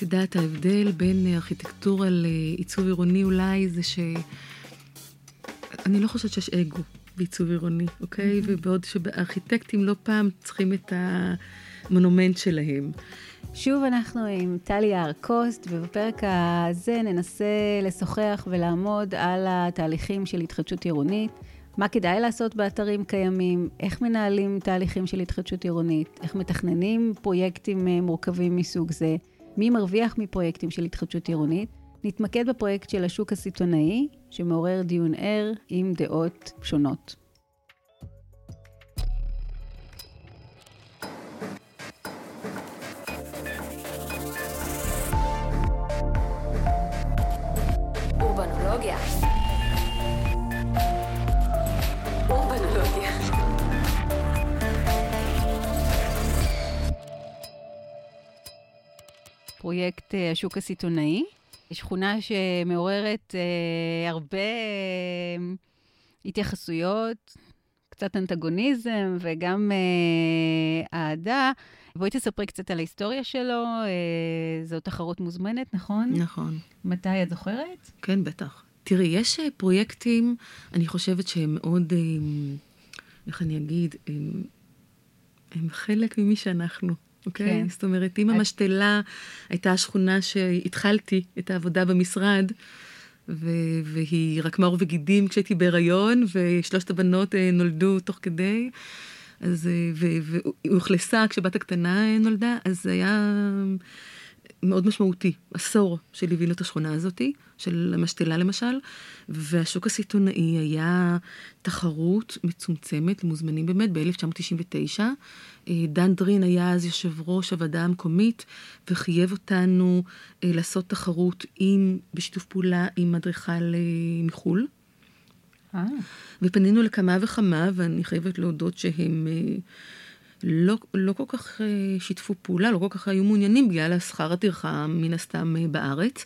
את יודעת, ההבדל בין ארכיטקטורה לעיצוב עירוני אולי זה ש... אני לא חושבת שיש אגו בעיצוב עירוני, אוקיי? Mm-hmm. ובעוד שבארכיטקטים לא פעם צריכים את המונומנט שלהם. שוב אנחנו עם טלי ארקוסט, ובפרק הזה ננסה לשוחח ולעמוד על התהליכים של התחדשות עירונית, מה כדאי לעשות באתרים קיימים, איך מנהלים תהליכים של התחדשות עירונית, איך מתכננים פרויקטים אה, מורכבים מסוג זה, מי מרוויח מפרויקטים של התחדשות עירונית. נתמקד בפרויקט של השוק הסיטונאי, שמעורר דיון ער עם דעות שונות. פרויקט אה, השוק הסיטונאי, שכונה שמעוררת אה, הרבה אה, התייחסויות, קצת אנטגוניזם וגם אה, אהדה. בואי תספרי קצת על ההיסטוריה שלו, אה, זו תחרות מוזמנת, נכון? נכון. מתי את זוכרת? כן, בטח. תראי, יש אה, פרויקטים, אני חושבת שהם מאוד, אה, איך אני אגיד, הם, הם חלק ממי שאנחנו. אוקיי? Okay? כן. זאת אומרת, אם המשתלה הייתה השכונה שהתחלתי את העבודה במשרד, ו- והיא רק מאור וגידים כשהייתי בהיריון, ושלושת הבנות אה, נולדו תוך כדי, אז, אה, והיא אוכלסה כשבת הקטנה נולדה, אז זה היה מאוד משמעותי, עשור שליווינו את השכונה הזאתי, של המשתלה למשל, והשוק הסיטונאי היה תחרות מצומצמת למוזמנים באמת ב-1999. אה, דן דרין היה אז יושב ראש הוועדה המקומית וחייב אותנו אה, לעשות תחרות עם, בשיתוף פעולה עם אדריכל אה, מחו"ל. ופנינו לכמה וכמה, ואני חייבת להודות שהם לא, לא כל כך שיתפו פעולה, לא כל כך היו מעוניינים בגלל השכר הטרחה מן הסתם בארץ.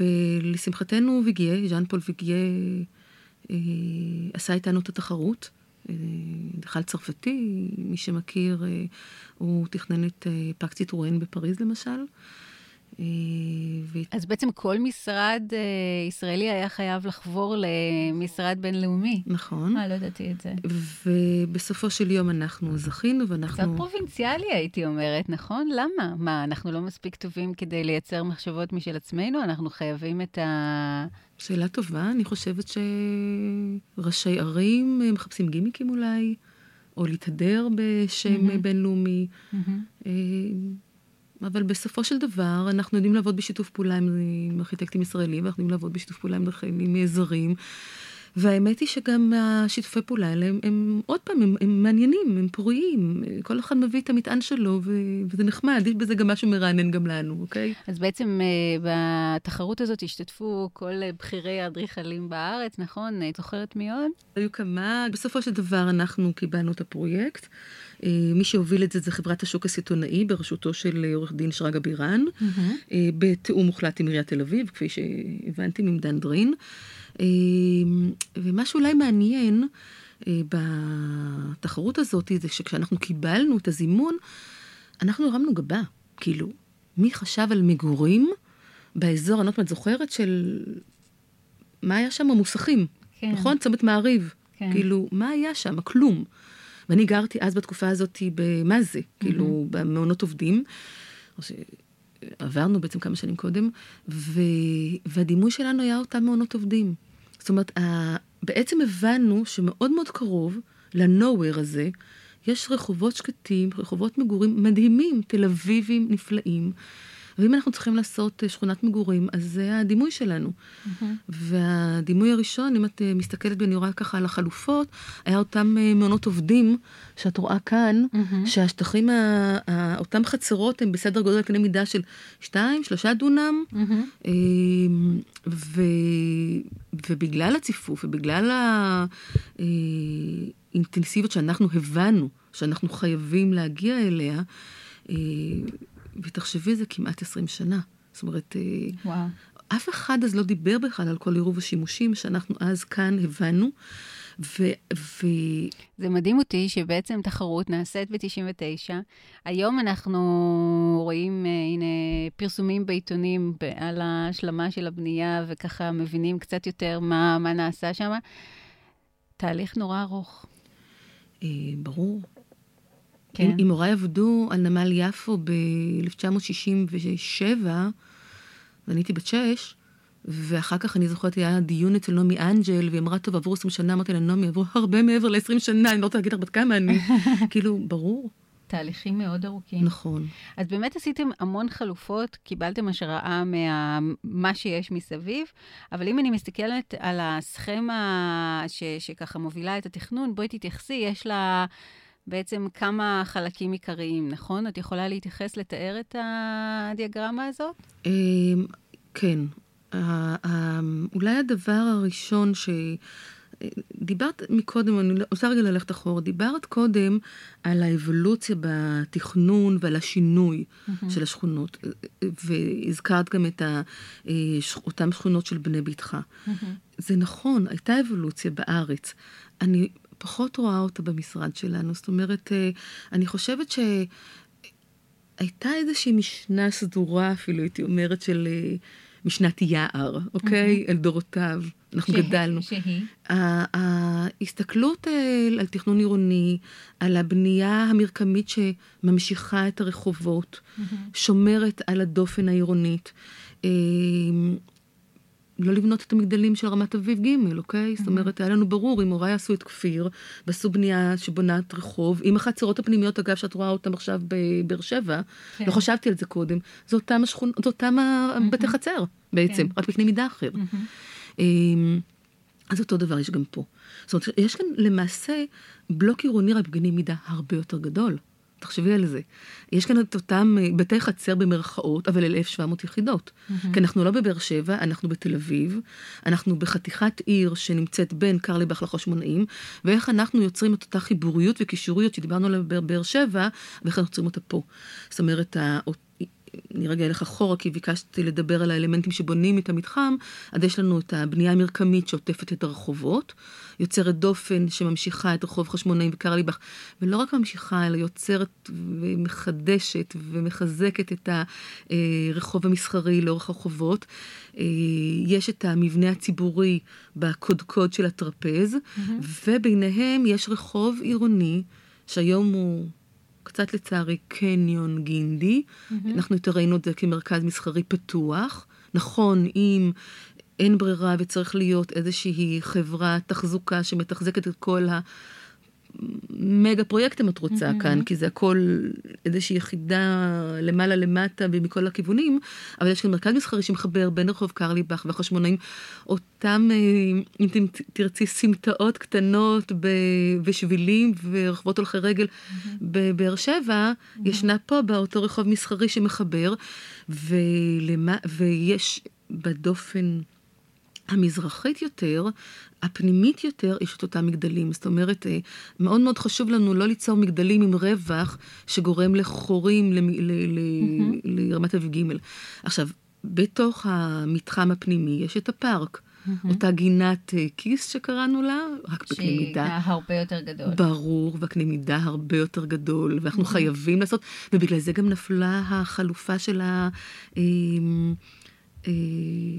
ולשמחתנו ויגיה, ז'אן פול ויגיה, עשה איתנו את התחרות. אדריכל צרפתי, מי שמכיר, אה, הוא תכנן את אה, פארק בפריז למשל. אה, אז בעצם כל משרד ישראלי היה חייב לחבור למשרד בינלאומי. נכון. אה, לא ידעתי את זה. ובסופו של יום אנחנו זכינו ואנחנו... קצת פרובינציאלי הייתי אומרת, נכון? למה? מה, אנחנו לא מספיק טובים כדי לייצר מחשבות משל עצמנו? אנחנו חייבים את ה... שאלה טובה, אני חושבת שראשי ערים אה, מחפשים גימיקים אולי, או להתהדר בשם mm-hmm. בינלאומי. Mm-hmm. אבל בסופו של דבר, אנחנו יודעים לעבוד בשיתוף פעולה עם, עם ארכיטקטים ישראלים, ואנחנו יודעים לעבוד בשיתוף פעולה עם, עם זרים. והאמת היא שגם השיתופי פעולה האלה, הם, הם עוד פעם, הם, הם מעניינים, הם פוריים. כל אחד מביא את המטען שלו, ו, וזה נחמד, יש בזה גם משהו מרענן גם לנו, אוקיי? אז בעצם uh, בתחרות הזאת השתתפו כל בכירי האדריכלים בארץ, נכון? את זוכרת מי עוד? היו כמה. בסופו של דבר אנחנו קיבלנו את הפרויקט. Uh, מי שהוביל את זה זה חברת השוק הסיטונאי בראשותו של עורך דין שרגא בירן, mm-hmm. uh, בתיאום מוחלט עם עיריית תל אביב, כפי שהבנתי ממדן דרין. אמ, ומה שאולי מעניין אה, בתחרות הזאת, זה שכשאנחנו קיבלנו את הזימון, אנחנו הרמנו גבה. כאילו, מי חשב על מגורים באזור, אני לא יודעת זוכרת, של... מה היה שם? המוסכים. כן. נכון? צומת מעריב. כן. כאילו, מה היה שם? כלום. ואני גרתי אז בתקופה הזאת במה זה? mm-hmm. כאילו, במעונות עובדים. עברנו בעצם כמה שנים קודם, ו... והדימוי שלנו היה אותם מעונות עובדים. זאת אומרת, ה... בעצם הבנו שמאוד מאוד קרוב לנוהוור הזה, יש רחובות שקטים, רחובות מגורים מדהימים, תל אביבים נפלאים. ואם אנחנו צריכים לעשות אה, שכונת מגורים, אז זה הדימוי שלנו. Mm-hmm. והדימוי הראשון, אם את אה, מסתכלת ואני רואה ככה על החלופות, היה אותם אה, מעונות עובדים שאת רואה כאן, mm-hmm. שהשטחים, אותם חצרות הם בסדר גודל קנה מידה של 2, 3 דונם, mm-hmm. ו, ובגלל הציפוף ובגלל האינטנסיביות שאנחנו הבנו, שאנחנו חייבים להגיע אליה, ותחשבי, זה כמעט 20 שנה. זאת אומרת, אה, וואו. אף אחד אז לא דיבר בכלל על כל עירוב השימושים שאנחנו אז כאן הבנו. ו... ו... זה מדהים אותי שבעצם תחרות נעשית ב-99. היום אנחנו רואים, הנה, פרסומים בעיתונים על ההשלמה של הבנייה, וככה מבינים קצת יותר מה, מה נעשה שם. תהליך נורא ארוך. ברור. כן. אם הוריי עבדו על נמל יפו ב-1967, ואני הייתי בת שש, ואחר כך אני זוכרת, היה דיון אצל נעמי אנג'ל, והיא אמרה, טוב, עברו 20 שנה, אמרתי לה, נעמי, עברו הרבה מעבר ל-20 שנה, אני לא רוצה להגיד לך בת כמה אני. כאילו, ברור. תהליכים מאוד ארוכים. נכון. אז באמת עשיתם המון חלופות, קיבלתם השראה ממה שיש מסביב, אבל אם אני מסתכלת על הסכמה ש, שככה מובילה את התכנון, בואי תתייחסי, יש לה בעצם כמה חלקים עיקריים, נכון? את יכולה להתייחס, לתאר את הדיאגרמה הזאת? אמ, כן. אולי הדבר הראשון ש... דיברת מקודם, אני לא- רוצה רגע ללכת אחורה, דיברת קודם על האבולוציה בתכנון ועל השינוי mm-hmm. של השכונות, והזכרת גם את אותן שכונות של בני ביתך. Mm-hmm. זה נכון, הייתה אבולוציה בארץ. אני פחות רואה אותה במשרד שלנו, זאת אומרת, אה, אני חושבת ש... הייתה איזושהי משנה סדורה אפילו, הייתי אומרת, של אה, משנת יער, אוקיי? Mm-hmm. אל דורותיו. אנחנו שה, גדלנו. שהיא? ההסתכלות על, על תכנון עירוני, על הבנייה המרקמית שממשיכה את הרחובות, mm-hmm. שומרת על הדופן העירונית. לא לבנות את המגדלים של רמת אביב ג', אוקיי? Mm-hmm. זאת אומרת, היה לנו ברור, אם הוריי עשו את כפיר, ועשו בנייה שבונת רחוב, עם החצרות הפנימיות, אגב, שאת רואה אותן עכשיו בבאר שבע, כן. לא חשבתי על זה קודם, זה אותם השכונות, זה אותם mm-hmm. בתי חצר, בעצם, כן. רק בקנה מידה אחר. Mm-hmm. אמ, אז אותו דבר יש גם פה. זאת אומרת, יש כאן למעשה בלוק עירוני רק בגני מידה הרבה יותר גדול. תחשבי על זה. יש כאן את אותם אה, בתי חצר במרכאות, אבל אל 1,700 יחידות. Mm-hmm. כי אנחנו לא בבאר שבע, אנחנו בתל אביב, אנחנו בחתיכת עיר שנמצאת בין קרליבך לחושמונאים, ואיך אנחנו יוצרים את אותה חיבוריות וקישוריות שדיברנו עליה בבאר שבע, ואיך אנחנו יוצרים אותה פה. זאת אומרת, אני רגע אלך אחורה, כי ביקשתי לדבר על האלמנטים שבונים את המתחם, אז יש לנו את הבנייה המרקמית שעוטפת את הרחובות, יוצרת דופן שממשיכה את רחוב חשמונאים וקרליבך, ולא רק ממשיכה, אלא יוצרת ומחדשת ומחזקת את הרחוב המסחרי לאורך הרחובות. אה, יש את המבנה הציבורי בקודקוד של הטרפז, mm-hmm. וביניהם יש רחוב עירוני, שהיום הוא... קצת לצערי קניון גינדי. Mm-hmm. אנחנו יותר ראינו את זה כמרכז מסחרי פתוח. נכון, אם אין ברירה וצריך להיות איזושהי חברת תחזוקה שמתחזקת את כל ה... מגה פרויקטים את רוצה mm-hmm. כאן, כי זה הכל איזושהי יחידה למעלה למטה ומכל הכיוונים, אבל יש כאן מרכז מסחרי שמחבר בין רחוב קרליבך והחשמונאים, אותם, אה, אם תרצי, סמטאות קטנות ושבילים ורחובות הולכי רגל mm-hmm. בבאר שבע, mm-hmm. ישנה פה באותו רחוב מסחרי שמחבר, ולמה, ויש בדופן המזרחית יותר, הפנימית יותר, יש את אותם מגדלים. זאת אומרת, אה, מאוד מאוד חשוב לנו לא ליצור מגדלים עם רווח שגורם לחורים mm-hmm. לרמת אביב ג'. עכשיו, בתוך המתחם הפנימי יש את הפארק. Mm-hmm. אותה גינת אה, כיס שקראנו לה, רק בקנה מידה. שהיא הרבה יותר גדול. ברור, בקנה מידה הרבה יותר גדול, ואנחנו mm-hmm. חייבים לעשות, ובגלל זה גם נפלה החלופה של ה... אה, אה,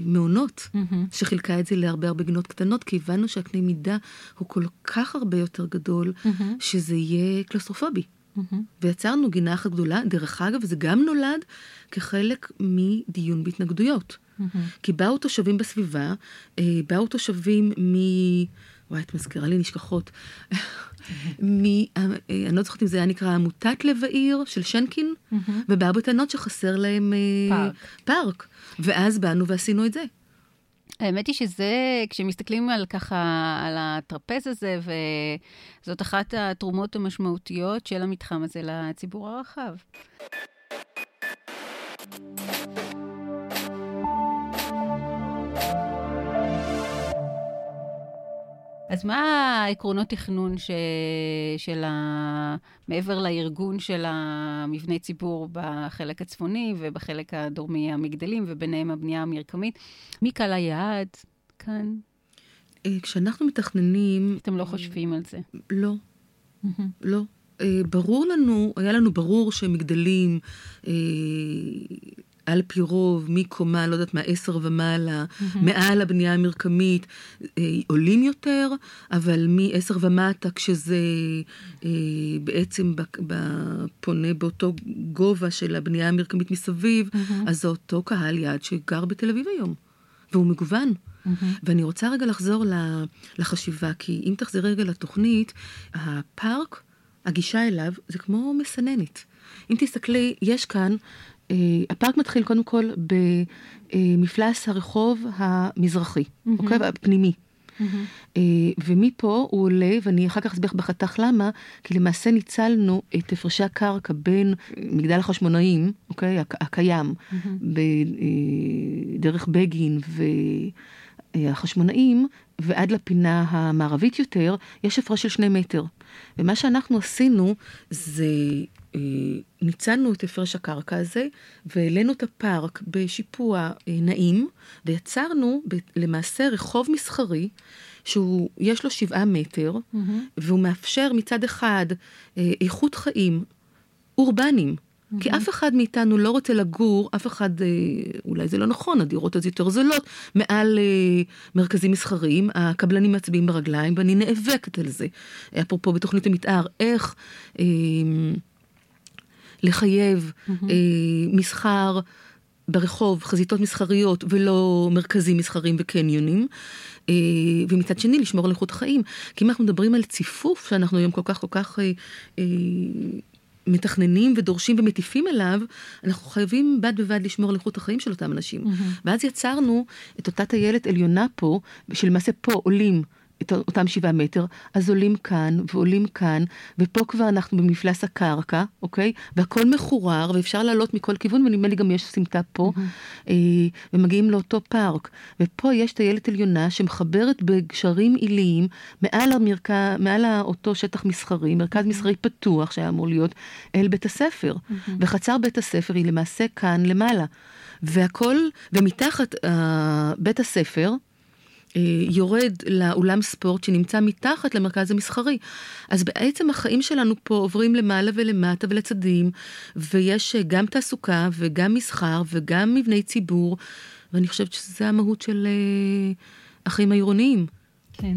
מעונות, mm-hmm. שחילקה את זה להרבה הרבה גינות קטנות, כי הבנו שהקנה מידה הוא כל כך הרבה יותר גדול, mm-hmm. שזה יהיה קלסטרופובי. Mm-hmm. ויצרנו גינה אחת גדולה. דרך אגב, זה גם נולד כחלק מדיון בהתנגדויות. Mm-hmm. כי באו תושבים בסביבה, אה, באו תושבים מ... וואי, את מזכירה לי נשכחות. מ... אה, אני לא זוכרת אם זה היה נקרא עמותת לב העיר של שנקין. ובאו בטענות שחסר להם פארק. פארק. ואז באנו ועשינו את זה. האמת היא שזה, כשמסתכלים על ככה, על הטרפז הזה, וזאת אחת התרומות המשמעותיות של המתחם הזה לציבור הרחב. אז מה העקרונות תכנון ש... של ה... מעבר לארגון של המבני ציבור בחלק הצפוני ובחלק הדרומי המגדלים, וביניהם הבנייה המרקמית? מי קהל היעד כאן? אה, כשאנחנו מתכננים... אתם לא חושבים על זה. לא. לא. ברור לנו, היה לנו ברור שמגדלים על פי רוב, מקומה, לא יודעת מה, עשר ומעלה, mm-hmm. מעל הבנייה המרקמית, אה, עולים יותר, אבל מעשר ומטה, כשזה אה, בעצם פונה באותו גובה של הבנייה המרקמית מסביב, mm-hmm. אז זה אותו קהל יעד שגר בתל אביב היום, והוא מגוון. Mm-hmm. ואני רוצה רגע לחזור לחשיבה, כי אם תחזרי רגע לתוכנית, הפארק, הגישה אליו זה כמו מסננת. אם תסתכלי, יש כאן הפארק מתחיל קודם כל במפלס הרחוב המזרחי, mm-hmm. אוקיי? הפנימי. Mm-hmm. ומפה הוא עולה, ואני אחר כך אסביר בחתך למה, כי למעשה ניצלנו את הפרשי הקרקע בין מגדל החשמונאים, אוקיי? הקיים, mm-hmm. בדרך בגין והחשמונאים, ועד לפינה המערבית יותר, יש הפרש של שני מטר. ומה שאנחנו עשינו זה אה, ניצלנו את הפרש הקרקע הזה והעלינו את הפארק בשיפוע אה, נעים ויצרנו למעשה רחוב מסחרי שהוא, יש לו שבעה מטר mm-hmm. והוא מאפשר מצד אחד אה, איכות חיים אורבניים. Mm-hmm. כי אף אחד מאיתנו לא רוצה לגור, אף אחד, אולי זה לא נכון, הדירות אז יותר זולות, מעל מרכזים מסחריים, הקבלנים מצביעים ברגליים ואני נאבקת על זה. אפרופו בתוכנית המתאר, איך... לחייב mm-hmm. אה, מסחר ברחוב, חזיתות מסחריות ולא מרכזים מסחריים וקניונים, אה, ומצד שני לשמור על איכות החיים. כי אם אנחנו מדברים על ציפוף, שאנחנו היום כל כך כל כך אה, אה, מתכננים ודורשים ומטיפים אליו, אנחנו חייבים בד בבד לשמור על איכות החיים של אותם אנשים. Mm-hmm. ואז יצרנו את אותה טיילת עליונה פה, שלמעשה פה עולים. את אותם שבעה מטר, אז עולים כאן ועולים כאן, ופה כבר אנחנו במפלס הקרקע, אוקיי? והכל מחורר, ואפשר לעלות מכל כיוון, ונדמה לי גם יש סמטה פה, mm-hmm. אה, ומגיעים לאותו פארק. ופה יש טיילת עליונה שמחברת בגשרים עיליים מעל, המרקע, מעל אותו שטח מסחרי, מרכז mm-hmm. מסחרי פתוח שהיה אמור להיות, אל בית הספר. Mm-hmm. וחצר בית הספר היא למעשה כאן למעלה. והכל, ומתחת uh, בית הספר, יורד לאולם ספורט שנמצא מתחת למרכז המסחרי. אז בעצם החיים שלנו פה עוברים למעלה ולמטה ולצדים, ויש אה, גם תעסוקה וגם מסחר וגם מבני ציבור, ואני חושבת שזה המהות של uh, החיים העירוניים. כן.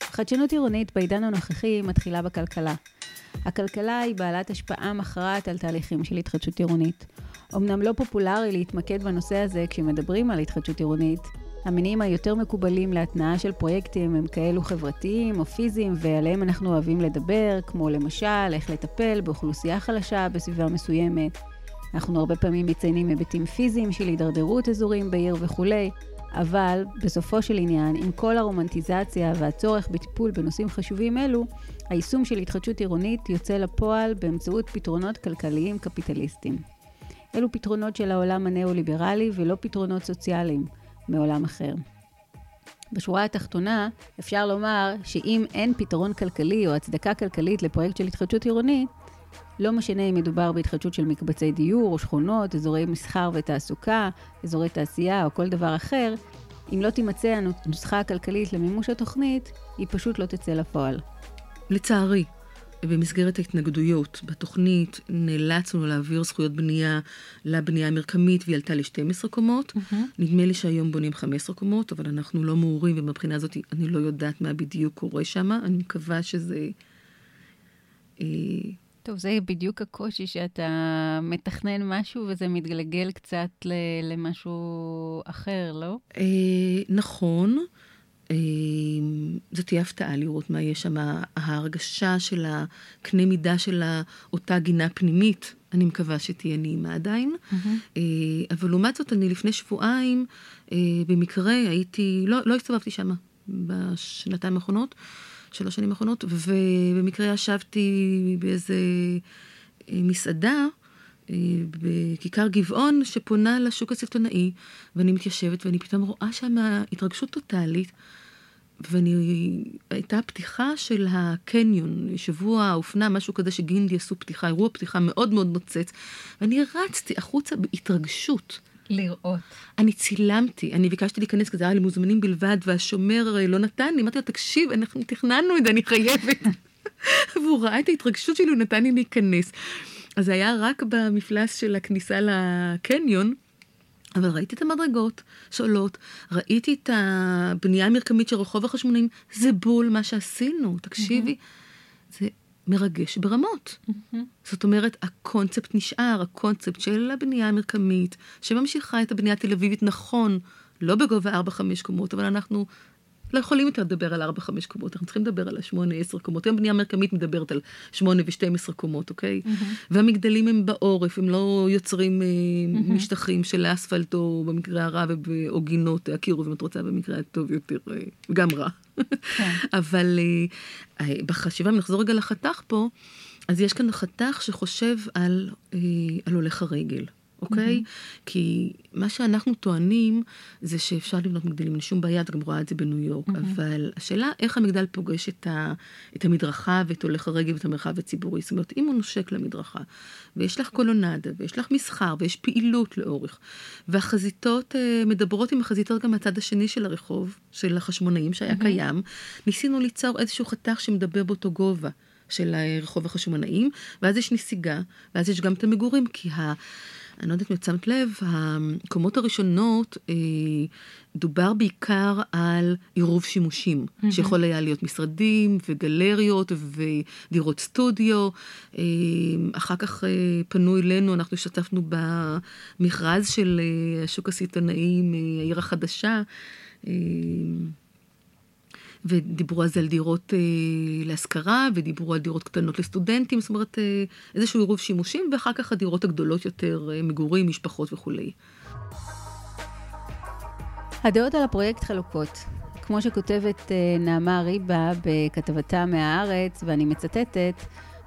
חדשנות עירונית בעידן הנוכחי מתחילה בכלכלה. הכלכלה היא בעלת השפעה מכרעת על תהליכים של התחדשות עירונית. אמנם לא פופולרי להתמקד בנושא הזה כשמדברים על התחדשות עירונית, המניעים היותר מקובלים להתנעה של פרויקטים הם כאלו חברתיים או פיזיים ועליהם אנחנו אוהבים לדבר, כמו למשל איך לטפל באוכלוסייה חלשה בסביבה מסוימת. אנחנו הרבה פעמים מציינים היבטים פיזיים של הידרדרות אזורים בעיר וכולי, אבל בסופו של עניין, עם כל הרומנטיזציה והצורך בטיפול בנושאים חשובים אלו, היישום של התחדשות עירונית יוצא לפועל באמצעות פתרונות כלכליים קפיטליסטיים. אלו פתרונות של העולם הנאו-ליברלי ולא פתרונות סוציאליים. מעולם אחר. בשורה התחתונה, אפשר לומר שאם אין פתרון כלכלי או הצדקה כלכלית לפרויקט של התחדשות עירונית, לא משנה אם מדובר בהתחדשות של מקבצי דיור או שכונות, אזורי מסחר ותעסוקה, אזורי תעשייה או כל דבר אחר, אם לא תימצא הנוסחה הכלכלית למימוש התוכנית, היא פשוט לא תצא לפועל. לצערי, במסגרת ההתנגדויות בתוכנית נאלצנו להעביר זכויות בנייה לבנייה המרקמית והיא עלתה ל-12 קומות. Mm-hmm. נדמה לי שהיום בונים 15 קומות, אבל אנחנו לא מעורים ומבחינה הזאת אני לא יודעת מה בדיוק קורה שם. אני מקווה שזה... אה, טוב, זה בדיוק הקושי שאתה מתכנן משהו וזה מתגלגל קצת למשהו אחר, לא? אה, נכון. זו תהיה הפתעה לראות מה יש שם, ההרגשה של הקנה מידה של אותה גינה פנימית, אני מקווה שתהיה נעימה עדיין. Mm-hmm. אבל לעומת זאת, אני לפני שבועיים, אה, במקרה הייתי, לא, לא הסתובבתי שם בשנתיים האחרונות, שלוש שנים האחרונות, ובמקרה ישבתי באיזה אה, מסעדה. בכיכר גבעון שפונה לשוק הסיטונאי, ואני מתיישבת ואני פתאום רואה שם התרגשות טוטאלית, ואני, הייתה פתיחה של הקניון, שבוע האופנה, משהו כזה שגינדי עשו פתיחה, אירוע פתיחה מאוד מאוד נוצץ, ואני רצתי החוצה בהתרגשות. לראות. אני צילמתי, אני ביקשתי להיכנס, כי זה היה למוזמנים בלבד, והשומר לא נתן לי, אמרתי לו, תקשיב, אנחנו תכננו את זה, אני חייבת. והוא ראה את ההתרגשות שלי, הוא נתן לי להיכנס. אז זה היה רק במפלס של הכניסה לקניון. אבל ראיתי את המדרגות שעולות, ראיתי את הבנייה המרקמית של רחוב החשמונאים, זה בול מה שעשינו, תקשיבי. Mm-hmm. זה מרגש ברמות. Mm-hmm. זאת אומרת, הקונספט נשאר, הקונספט של הבנייה המרקמית, שממשיכה את הבנייה התל אביבית, נכון, לא בגובה 4-5 קומות, אבל אנחנו לא יכולים יותר לדבר על 4-5 קומות, אנחנו צריכים לדבר על ה-8-10 קומות. היום בנייה מרקמית מדברת על 8 ו-12 קומות, אוקיי? Mm-hmm. והמגדלים הם בעורף, הם לא יוצרים mm-hmm. משטחים של אספלט, או במקרה הרע, או גינות, הקירוב, אם את רוצה, במקרה הטוב יותר, אה, גם רע. כן. אבל אה, בחשיבה, אם נחזור רגע לחתך פה, אז יש כאן חתך שחושב על, על הולך הרגל. אוקיי? Mm-hmm. כי מה שאנחנו טוענים זה שאפשר לבנות מגדלים, אין שום בעיה, את גם רואה את זה בניו יורק, mm-hmm. אבל השאלה איך המגדל פוגש את, ה, את המדרכה ואת הולך הרגל ואת המרחב הציבורי. זאת אומרת, אם הוא נושק למדרכה, ויש לך קולונדה, ויש לך מסחר, ויש פעילות לאורך, והחזיתות uh, מדברות עם החזיתות גם מהצד השני של הרחוב, של החשמונאים שהיה mm-hmm. קיים, ניסינו ליצור איזשהו חתך שמדבר באותו גובה. של רחוב החשמונאים, ואז יש נסיגה, ואז יש גם את המגורים, כי ה... אני לא יודעת אם שמת לב, הקומות הראשונות אה, דובר בעיקר על עירוב שימושים, mm-hmm. שיכול היה להיות משרדים וגלריות ודירות סטודיו. אה, אחר כך אה, פנו אלינו, אנחנו השתתפנו במכרז של אה, השוק הסיטונאי, אה, העיר החדשה. אה, ודיברו אז על דירות אה, להשכרה, ודיברו על דירות קטנות לסטודנטים, זאת אומרת, אה, איזשהו עירוב שימושים, ואחר כך הדירות הגדולות יותר, אה, מגורים, משפחות וכולי. הדעות על הפרויקט חלוקות. כמו שכותבת אה, נעמה ריבה בכתבתה מהארץ, ואני מצטטת,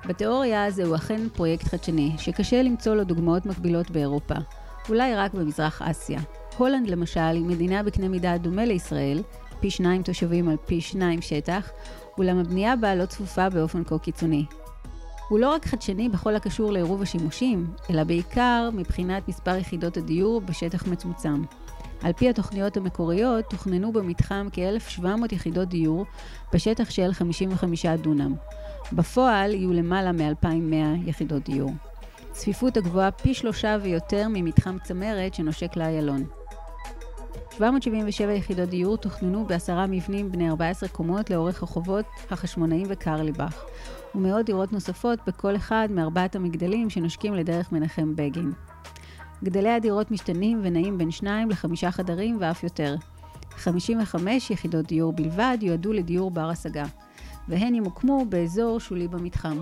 בתיאוריה זהו אכן פרויקט חדשני, שקשה למצוא לו דוגמאות מקבילות באירופה. אולי רק במזרח אסיה. הולנד למשל היא מדינה בקנה מידה דומה לישראל, פי שניים תושבים על פי שניים שטח, אולם הבנייה בה לא צפופה באופן כה קיצוני. הוא לא רק חדשני בכל הקשור לעירוב השימושים, אלא בעיקר מבחינת מספר יחידות הדיור בשטח מצומצם. על פי התוכניות המקוריות, תוכננו במתחם כ-1,700 יחידות דיור בשטח של 55 דונם. בפועל יהיו למעלה מ-2,100 יחידות דיור. צפיפות הגבוהה פי שלושה ויותר ממתחם צמרת שנושק לאיילון. 777 יחידות דיור תוכננו בעשרה מבנים בני 14 קומות לאורך רחובות החשמונאים וקרליבך, ומאות דירות נוספות בכל אחד מארבעת המגדלים שנושקים לדרך מנחם בגין. גדלי הדירות משתנים ונעים בין שניים לחמישה חדרים ואף יותר. 55 יחידות דיור בלבד יועדו לדיור בר השגה, והן ימוקמו באזור שולי במתחם.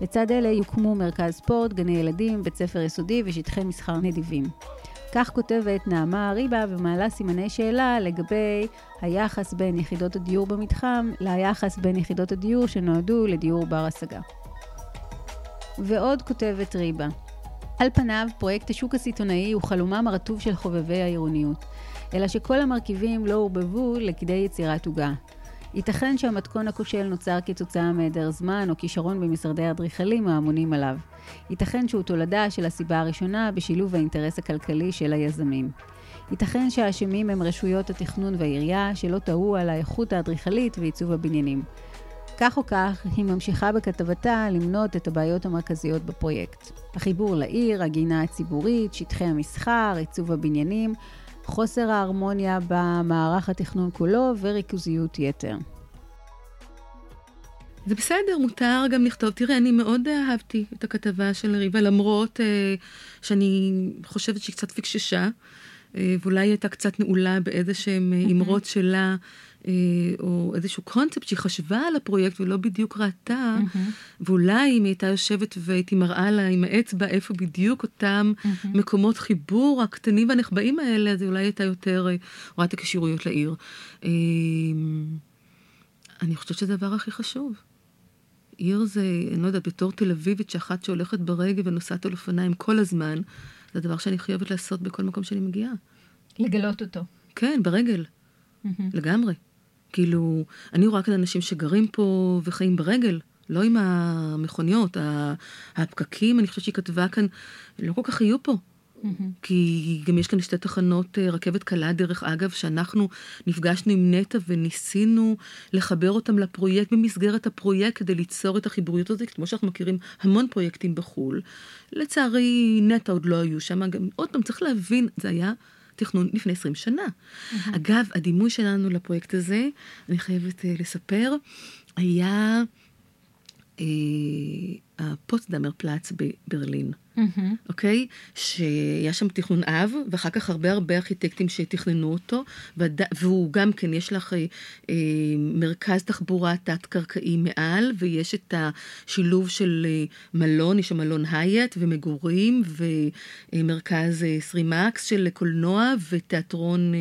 לצד אלה יוקמו מרכז ספורט, גני ילדים, בית ספר יסודי ושטחי מסחר נדיבים. כך כותבת נעמה אריבה ומעלה סימני שאלה לגבי היחס בין יחידות הדיור במתחם ליחס בין יחידות הדיור שנועדו לדיור בר השגה. ועוד כותבת ריבה, על פניו, פרויקט השוק הסיטונאי הוא חלומם הרטוב של חובבי העירוניות, אלא שכל המרכיבים לא עורבבו לכדי יצירת עוגה. ייתכן שהמתכון הכושל נוצר כתוצאה מהיעדר זמן או כישרון במשרדי האדריכלים האמונים עליו. ייתכן שהוא תולדה של הסיבה הראשונה בשילוב האינטרס הכלכלי של היזמים. ייתכן שהאשמים הם רשויות התכנון והעירייה שלא טעו על האיכות האדריכלית ועיצוב הבניינים. כך או כך, היא ממשיכה בכתבתה למנות את הבעיות המרכזיות בפרויקט. החיבור לעיר, הגינה הציבורית, שטחי המסחר, עיצוב הבניינים, חוסר ההרמוניה במערך התכנון כולו וריכוזיות יתר. זה בסדר, מותר גם לכתוב. תראה, אני מאוד אהבתי את הכתבה של ריבה, למרות אה, שאני חושבת שהיא קצת פיקששה, אה, ואולי היא הייתה קצת נעולה באיזה שהן אה, אמרות שלה, אה, או איזשהו קונספט שהיא חשבה על הפרויקט ולא בדיוק ראתה, mm-hmm. ואולי אם היא הייתה יושבת והייתי מראה לה עם האצבע איפה בדיוק אותם mm-hmm. מקומות חיבור הקטנים והנחבאים האלה, אז אולי הייתה יותר אה, רואה את הקישירויות לעיר. אה, אני חושבת שזה הדבר הכי חשוב. עיר זה, אני לא יודעת, בתור תל אביבית שאחת שהולכת ברגל ונוסעת על אופניים כל הזמן, זה הדבר שאני חייבת לעשות בכל מקום שאני מגיעה. לגלות אותו. כן, ברגל. Mm-hmm. לגמרי. כאילו, אני רואה כאן אנשים שגרים פה וחיים ברגל, לא עם המכוניות, הפקקים, אני חושבת שהיא כתבה כאן, לא כל כך יהיו פה. Mm-hmm. כי גם יש כאן שתי תחנות אה, רכבת קלה, דרך אגב, שאנחנו נפגשנו עם נטע וניסינו לחבר אותם לפרויקט במסגרת הפרויקט כדי ליצור את החיבוריות הזאת, כמו שאנחנו מכירים המון פרויקטים בחו"ל. לצערי, נטע עוד לא היו שם. גם, עוד פעם, צריך להבין, זה היה תכנון לפני 20 שנה. Mm-hmm. אגב, הדימוי שלנו לפרויקט הזה, אני חייבת uh, לספר, היה uh, הפוטסדמר פלאץ בברלין. אוקיי? Mm-hmm. Okay? שהיה שם תכנון אב, ואחר כך הרבה הרבה ארכיטקטים שתכננו אותו, וד... והוא גם כן, יש לך אה, אה, מרכז תחבורה תת-קרקעי מעל, ויש את השילוב של אה, מלון, יש שם מלון הייט, ומגורים, ומרכז אה, סרימקס של קולנוע, ותיאטרון, אה,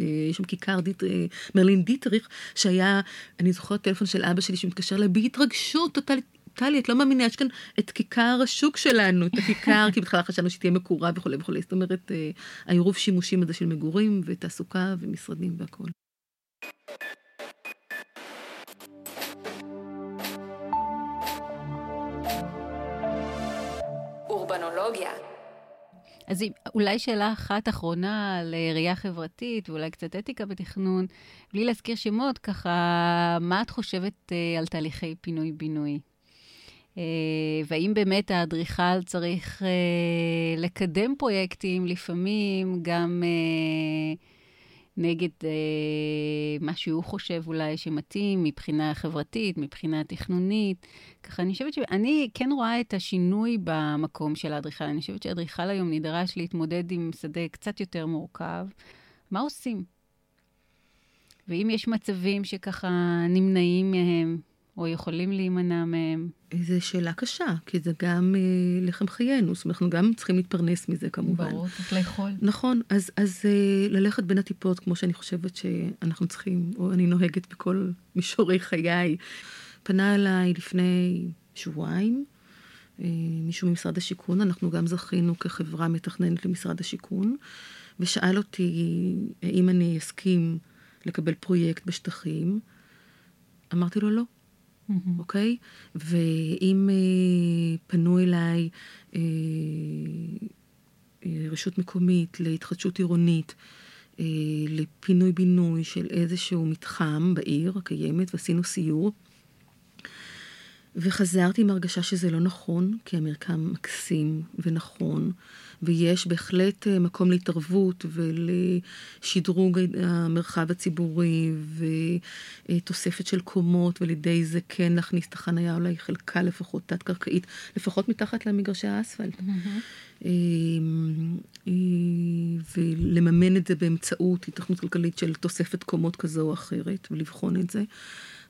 אה, יש שם כיכר דיט, אה, מרלין דיטריך, שהיה, אני זוכרת טלפון של אבא שלי שמתקשר אליי בהתרגשות טוטאלית. טלי, את לא מאמינה, יש כאן את כיכר השוק שלנו, את הכיכר, כי בהתחלה חשבנו שתהיה מקורה וכולי וכולי. זאת אומרת, אה, העירוב שימושים הזה של מגורים ותעסוקה ומשרדים והכול. אורבנולוגיה. אז אולי שאלה אחת אחרונה על ראייה חברתית ואולי קצת אתיקה בתכנון, בלי להזכיר שמות, ככה, מה את חושבת אה, על תהליכי פינוי-בינוי? אה, והאם באמת האדריכל צריך אה, לקדם פרויקטים, לפעמים גם אה, נגד מה שהוא חושב אולי שמתאים מבחינה חברתית, מבחינה תכנונית. ככה, אני חושבת שאני כן רואה את השינוי במקום של האדריכל. אני חושבת שהאדריכל היום נדרש להתמודד עם שדה קצת יותר מורכב. מה עושים? ואם יש מצבים שככה נמנעים מהם, או יכולים להימנע מהם? זו שאלה קשה, כי זה גם אה, לחם חיינו, זאת אומרת, אנחנו גם צריכים להתפרנס מזה כמובן. ברור, צריך לאכול. נכון, אז, אז אה, ללכת בין הטיפות, כמו שאני חושבת שאנחנו צריכים, או אני נוהגת בכל מישורי חיי. פנה אליי לפני שבועיים אה, מישהו ממשרד השיכון, אנחנו גם זכינו כחברה מתכננת למשרד השיכון, ושאל אותי האם אני אסכים לקבל פרויקט בשטחים. אמרתי לו לא. Mm-hmm. אוקיי? ואם אה, פנו אליי אה, אה, רשות מקומית להתחדשות עירונית, אה, לפינוי-בינוי של איזשהו מתחם בעיר הקיימת, ועשינו סיור, וחזרתי עם הרגשה שזה לא נכון, כי המרקם מקסים ונכון, ויש בהחלט אה, מקום להתערבות ולשדרוג המרחב הציבורי ותוספת של קומות, ולידי זה כן להכניס את החניה אולי חלקה לפחות תת-קרקעית, לפחות מתחת למגרשי האספלט. Mm-hmm. ולממן את זה באמצעות התכנות כלכלית של תוספת קומות כזו או אחרת, ולבחון את זה.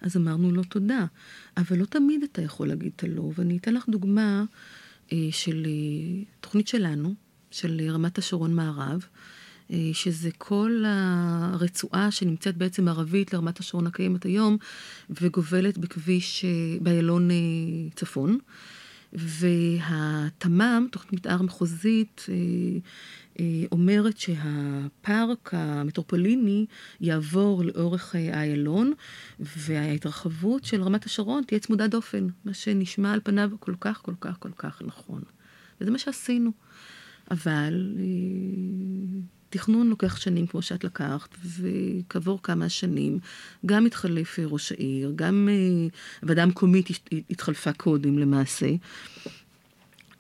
אז אמרנו לו תודה. אבל לא תמיד אתה יכול להגיד את הלא, ואני אתן לך דוגמה אה, של אה, תוכנית שלנו, של רמת השרון מערב, אה, שזה כל הרצועה שנמצאת בעצם ערבית לרמת השרון הקיימת היום, וגובלת בכביש, אה, באיילון אה, צפון. והתמ"מ, תוכנית מתאר מחוזית, אה, אומרת שהפארק המטרופוליני יעבור לאורך אה, איילון, וההתרחבות של רמת השרון תהיה צמודה דופן, מה שנשמע על פניו כל כך, כל כך, כל כך נכון. וזה מה שעשינו. אבל תכנון לוקח שנים, כמו שאת לקחת, וכעבור כמה שנים גם התחלף ראש העיר, גם הוועדה המקומית התחלפה קודם למעשה.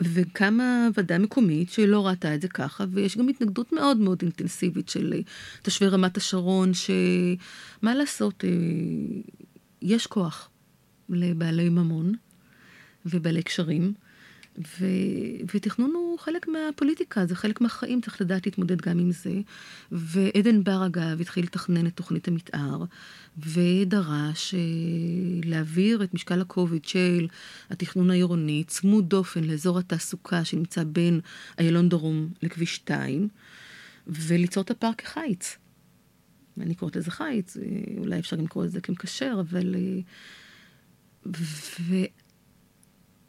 וקמה ועדה מקומית שלא ראתה את זה ככה, ויש גם התנגדות מאוד מאוד אינטנסיבית של אה, תושבי רמת השרון, שמה לעשות, אה, יש כוח לבעלי ממון ובעלי קשרים. ו... ותכנון הוא חלק מהפוליטיקה, זה חלק מהחיים, צריך לדעת להתמודד גם עם זה. ועדן בר, אגב, התחיל לתכנן את תוכנית המתאר, ודרש אה, להעביר את משקל הכובד של התכנון העירוני צמוד דופן לאזור התעסוקה שנמצא בין איילון דרום לכביש 2, וליצור את הפארק כחיץ. אני קוראת לזה חיץ, אה, אולי אפשר גם לקרוא לזה כמקשר, אבל...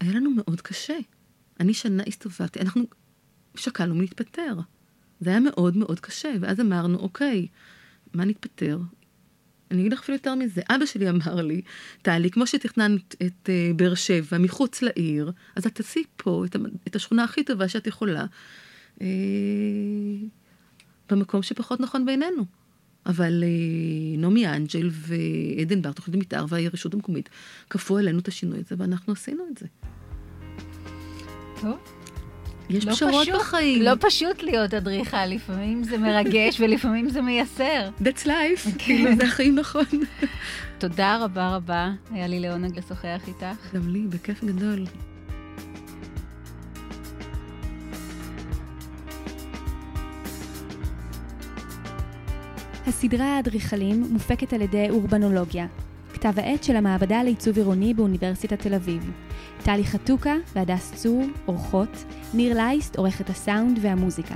והיה לנו מאוד קשה. אני שנה הסתובבתי, אנחנו שקלנו להתפטר. זה היה מאוד מאוד קשה, ואז אמרנו, אוקיי, מה נתפטר? אני אגיד לך אפילו יותר מזה, אבא שלי אמר לי, טלי, כמו שתכננת את uh, באר שבע מחוץ לעיר, אז את תעשי פה את, את השכונה הכי טובה שאת יכולה. אה, במקום שפחות נכון בעינינו. אבל אה, נעמי אנג'ל ועדן בר, תוכנית המתאר והרשות המקומית, כפו עלינו את השינוי הזה, ואנחנו עשינו את זה. טוב. יש לא פשרות פשוט, בחיים. לא פשוט להיות אדריכל, לפעמים זה מרגש ולפעמים זה מייסר. That's life, כן. כאילו זה החיים נכון. תודה רבה רבה, היה לי לעונג לשוחח איתך. גם לי, בכיף גדול. הסדרה האדריכלים מופקת על ידי אורבנולוגיה, כתב העת של המעבדה לעיצוב עירוני באוניברסיטת תל אביב. טלי חתוקה והדס צור, עורכות, ניר לייסט, עורכת הסאונד והמוזיקה.